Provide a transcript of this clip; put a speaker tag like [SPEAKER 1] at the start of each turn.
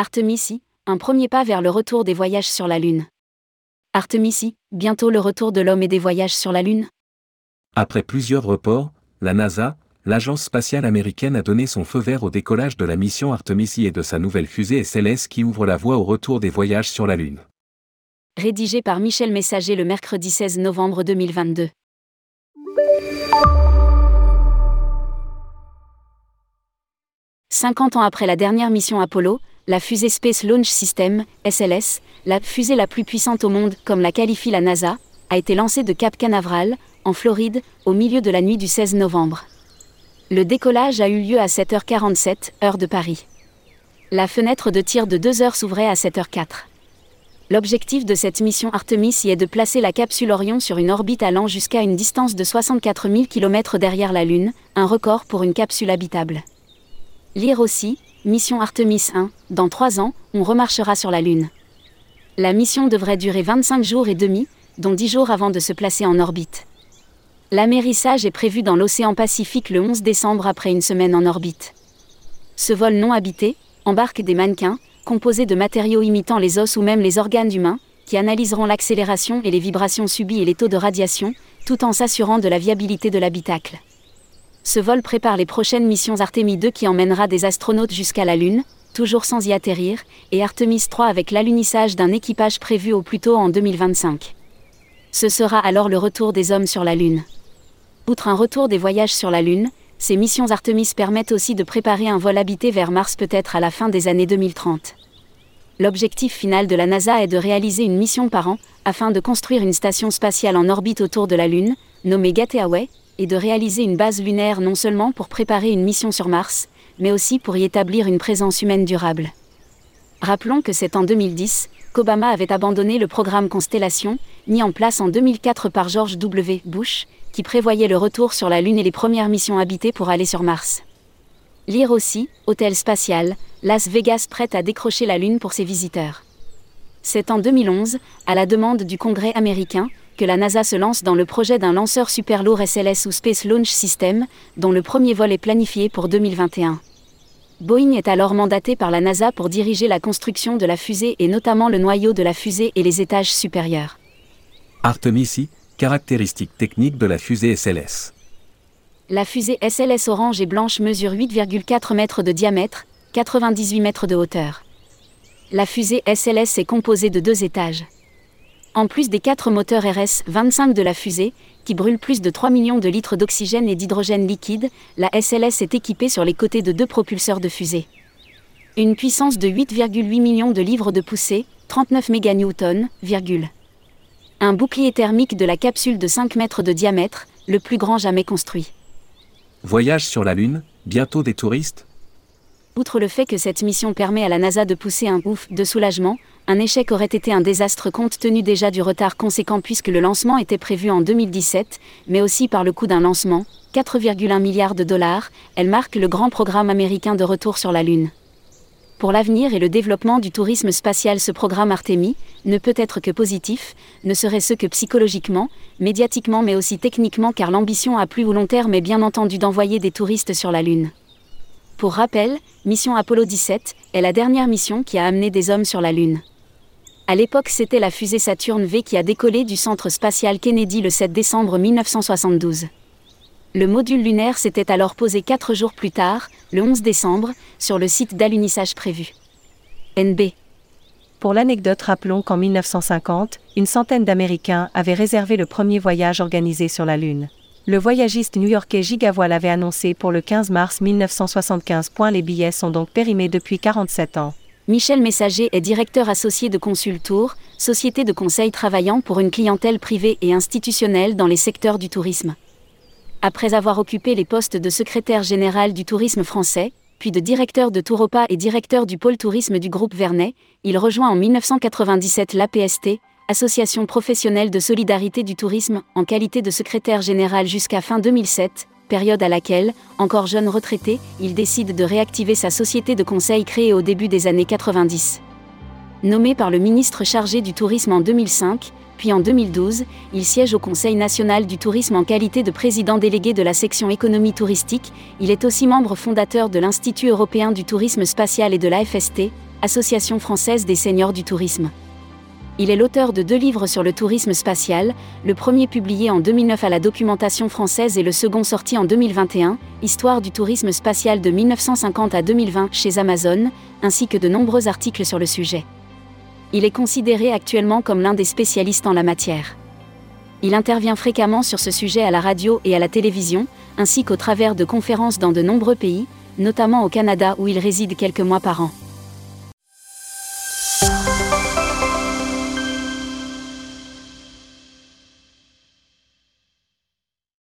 [SPEAKER 1] Artemisi, un premier pas vers le retour des voyages sur la Lune. Artemisi, bientôt le retour de l'homme et des voyages sur la Lune?
[SPEAKER 2] Après plusieurs reports, la NASA, l'agence spatiale américaine a donné son feu vert au décollage de la mission Artemisi et de sa nouvelle fusée SLS qui ouvre la voie au retour des voyages sur la Lune.
[SPEAKER 1] Rédigé par Michel Messager le mercredi 16 novembre 2022. Cinquante ans après la dernière mission Apollo, la fusée Space Launch System, SLS, la fusée la plus puissante au monde, comme la qualifie la NASA, a été lancée de Cap Canaveral, en Floride, au milieu de la nuit du 16 novembre. Le décollage a eu lieu à 7h47, heure de Paris. La fenêtre de tir de 2 heures s'ouvrait à 7h04. L'objectif de cette mission Artemis y est de placer la capsule Orion sur une orbite allant jusqu'à une distance de 64 000 km derrière la Lune, un record pour une capsule habitable. Lire aussi, mission Artemis 1, dans 3 ans, on remarchera sur la Lune. La mission devrait durer 25 jours et demi, dont 10 jours avant de se placer en orbite. L'amérissage est prévu dans l'océan Pacifique le 11 décembre après une semaine en orbite. Ce vol non habité embarque des mannequins, composés de matériaux imitant les os ou même les organes humains, qui analyseront l'accélération et les vibrations subies et les taux de radiation, tout en s'assurant de la viabilité de l'habitacle. Ce vol prépare les prochaines missions Artemis 2 qui emmènera des astronautes jusqu'à la Lune, toujours sans y atterrir, et Artemis 3 avec l'alunissage d'un équipage prévu au plus tôt en 2025. Ce sera alors le retour des hommes sur la Lune. Outre un retour des voyages sur la Lune, ces missions Artemis permettent aussi de préparer un vol habité vers Mars peut-être à la fin des années 2030. L'objectif final de la NASA est de réaliser une mission par an, afin de construire une station spatiale en orbite autour de la Lune, nommée Gateway, et de réaliser une base lunaire non seulement pour préparer une mission sur Mars, mais aussi pour y établir une présence humaine durable. Rappelons que c'est en 2010 qu'Obama avait abandonné le programme Constellation, mis en place en 2004 par George W. Bush, qui prévoyait le retour sur la Lune et les premières missions habitées pour aller sur Mars. Lire aussi, Hôtel spatial, Las Vegas prête à décrocher la Lune pour ses visiteurs. C'est en 2011, à la demande du Congrès américain, que la NASA se lance dans le projet d'un lanceur super lourd SLS ou Space Launch System, dont le premier vol est planifié pour 2021. Boeing est alors mandaté par la NASA pour diriger la construction de la fusée et notamment le noyau de la fusée et les étages supérieurs.
[SPEAKER 2] Artemisi, Caractéristiques techniques de la fusée SLS.
[SPEAKER 1] La fusée SLS orange et blanche mesure 8,4 mètres de diamètre, 98 mètres de hauteur. La fusée SLS est composée de deux étages. En plus des quatre moteurs RS-25 de la fusée, qui brûlent plus de 3 millions de litres d'oxygène et d'hydrogène liquide, la SLS est équipée sur les côtés de deux propulseurs de fusée. Une puissance de 8,8 millions de livres de poussée, 39 méganewtons, virgule un bouclier thermique de la capsule de 5 mètres de diamètre, le plus grand jamais construit.
[SPEAKER 2] Voyage sur la Lune, bientôt des touristes
[SPEAKER 1] Outre le fait que cette mission permet à la NASA de pousser un ouf de soulagement, un échec aurait été un désastre compte tenu déjà du retard conséquent puisque le lancement était prévu en 2017, mais aussi par le coût d'un lancement, 4,1 milliards de dollars, elle marque le grand programme américain de retour sur la Lune. Pour l'avenir et le développement du tourisme spatial, ce programme Artemis ne peut être que positif, ne serait-ce que psychologiquement, médiatiquement mais aussi techniquement car l'ambition à plus ou long terme est bien entendu d'envoyer des touristes sur la Lune. Pour rappel, mission Apollo 17 est la dernière mission qui a amené des hommes sur la Lune. À l'époque, c'était la fusée Saturne V qui a décollé du centre spatial Kennedy le 7 décembre 1972. Le module lunaire s'était alors posé quatre jours plus tard, le 11 décembre, sur le site d'alunissage prévu. NB.
[SPEAKER 3] Pour l'anecdote, rappelons qu'en 1950, une centaine d'Américains avaient réservé le premier voyage organisé sur la Lune. Le voyagiste new-yorkais Gigavoile avait annoncé pour le 15 mars 1975. Les billets sont donc périmés depuis 47 ans.
[SPEAKER 1] Michel Messager est directeur associé de Consultour, société de conseil travaillant pour une clientèle privée et institutionnelle dans les secteurs du tourisme. Après avoir occupé les postes de secrétaire général du tourisme français, puis de directeur de Touropa et directeur du pôle tourisme du groupe Vernet, il rejoint en 1997 l'APST, Association professionnelle de solidarité du tourisme, en qualité de secrétaire général jusqu'à fin 2007, période à laquelle, encore jeune retraité, il décide de réactiver sa société de conseil créée au début des années 90. Nommé par le ministre chargé du tourisme en 2005, puis en 2012, il siège au Conseil national du tourisme en qualité de président délégué de la section économie touristique. Il est aussi membre fondateur de l'Institut européen du tourisme spatial et de l'AFST, Association française des seniors du tourisme. Il est l'auteur de deux livres sur le tourisme spatial, le premier publié en 2009 à la documentation française et le second sorti en 2021, Histoire du tourisme spatial de 1950 à 2020 chez Amazon, ainsi que de nombreux articles sur le sujet. Il est considéré actuellement comme l'un des spécialistes en la matière. Il intervient fréquemment sur ce sujet à la radio et à la télévision, ainsi qu'au travers de conférences dans de nombreux pays, notamment au Canada où il réside quelques mois par an.